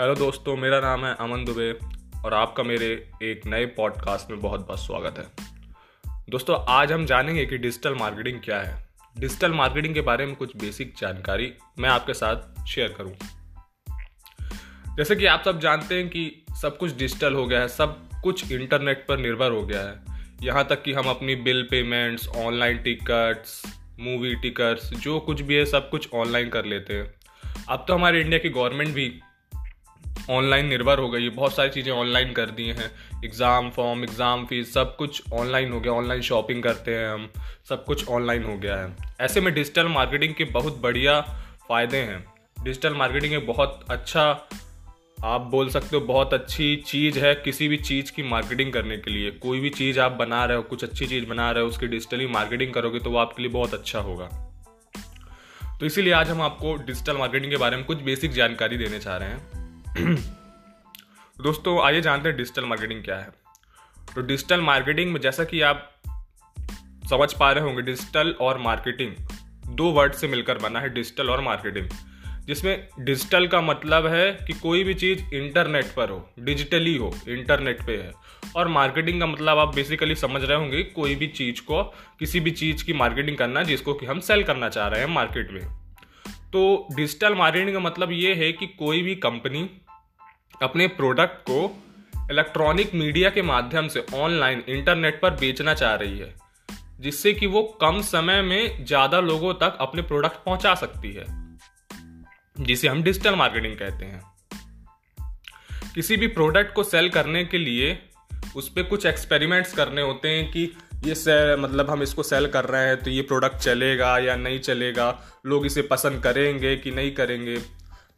Hello दोस्तों, मेरा नाम है अमन दुबे और आपका मेरे एक नए पॉडकास्ट में बहुत बहुत स्वागत है। दोस्तों, आज हम जानेंगे कि डिजिटल मार्केटिंग क्या है। डिजिटल मार्केटिंग के बारे में कुछ बेसिक जानकारी मैं आपके साथ शेयर करूँ। जैसे कि आप सब जानते हैं कि सब कुछ डिजिटल हो गया है, सब कुछ इंटरनेट पर निर्भर हो गया है। यहाँ तक कि हम अपनी bill payments online tickets movie tickets जो कुछ भी है, सब कुछ ऑनलाइन कर लेते हैं। अब तो हमारे इंडिया की गवर्नमेंट भी ऑनलाइन निर्भर हो गई है। बहुत सारी चीज़ें ऑनलाइन कर दी हैं। एग्ज़ाम फॉर्म, एग्ज़ाम फ़ीस, सब कुछ ऑनलाइन हो गया। ऑनलाइन शॉपिंग करते हैं हम। सब कुछ ऑनलाइन हो गया है। ऐसे में डिजिटल मार्केटिंग के बहुत बढ़िया फ़ायदे हैं। डिजिटल मार्केटिंग एक बहुत अच्छा आप बोल सकते हो, बहुत अच्छी चीज़ है किसी भी चीज़ की मार्केटिंग करने के लिए। कोई भी चीज़ आप बना रहे हो, कुछ अच्छी चीज़ बना रहे हो, उसकी डिजिटली मार्केटिंग करोगे तो वो आपके लिए बहुत अच्छा होगा। तो इसीलिए आज हम आपको डिजिटल मार्केटिंग के बारे में कुछ बेसिक जानकारी देने चाह रहे हैं। दोस्तों, आइए जानते हैं डिजिटल मार्केटिंग क्या है। तो डिजिटल मार्केटिंग में जैसा कि आप समझ पा रहे होंगे डिजिटल और मार्केटिंग दो वर्ड से मिलकर बना है डिजिटल और मार्केटिंग जिसमें डिजिटल का मतलब है कि कोई भी चीज़ इंटरनेट पर हो डिजिटली हो इंटरनेट पे है। और मार्केटिंग का मतलब आप बेसिकली समझ रहे होंगे कोई भी चीज़ को, किसी भी चीज़ की मार्केटिंग करना जिसको कि हम सेल करना चाह रहे हैं मार्केट में। तो डिजिटल मार्केटिंग का मतलब ये है कि कोई भी कंपनी अपने प्रोडक्ट को इलेक्ट्रॉनिक मीडिया के माध्यम से ऑनलाइन इंटरनेट पर बेचना चाह रही है, जिससे कि वो कम समय में ज़्यादा लोगों तक अपने प्रोडक्ट पहुँचा सकती है, जिसे हम डिजिटल मार्केटिंग कहते हैं। किसी भी प्रोडक्ट को सेल करने के लिए उस पर कुछ एक्सपेरिमेंट्स करने होते हैं कि ये से मतलब हम इसको सेल कर रहे हैं तो ये प्रोडक्ट चलेगा या नहीं चलेगा, लोग इसे पसंद करेंगे कि नहीं करेंगे।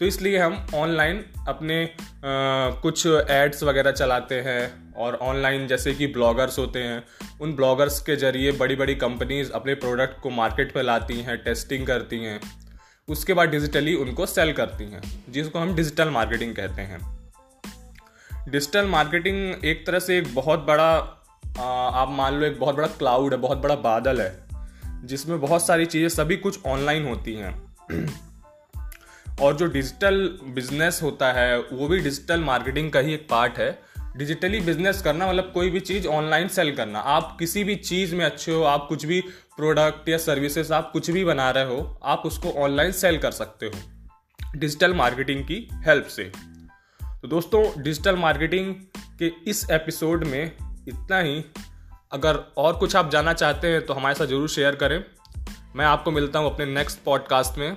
तो इसलिए हम ऑनलाइन अपने आ, कुछ एड्स वगैरह चलाते हैं और ऑनलाइन जैसे कि ब्लॉगर्स होते हैं उन ब्लॉगर्स के ज़रिए बड़ी बड़ी कंपनीज़ अपने प्रोडक्ट को मार्केट पर लाती हैं टेस्टिंग करती हैं। उसके बाद डिजिटली उनको सेल करती हैं जिसको हम डिजिटल मार्केटिंग कहते हैं। डिजिटल मार्केटिंग एक तरह से एक बहुत बड़ा आप मान लो एक बहुत बड़ा क्लाउड है बहुत बड़ा बादल है जिसमें बहुत सारी चीज़ें सभी कुछ ऑनलाइन होती हैं। और जो डिजिटल बिज़नेस होता है, वो भी डिजिटल मार्केटिंग का ही एक पार्ट है। डिजिटली बिज़नेस करना मतलब कोई भी चीज़ ऑनलाइन सेल करना। आप किसी भी चीज़ में अच्छे हो, आप कुछ भी प्रोडक्ट या सर्विसेज़ आप कुछ भी बना रहे हो, आप उसको ऑनलाइन सेल कर सकते हो। डिजिटल मार्केटिंग की हेल्प से। तो दोस्तों डिजिटल मार्केटिंग के इस एपिसोड में इतना ही। अगर और कुछ आप जानना चाहते हैं तो हमारे साथ ज़रूर शेयर करें। मैं आपको मिलता हूँ अपने नेक्स्ट पॉडकास्ट में।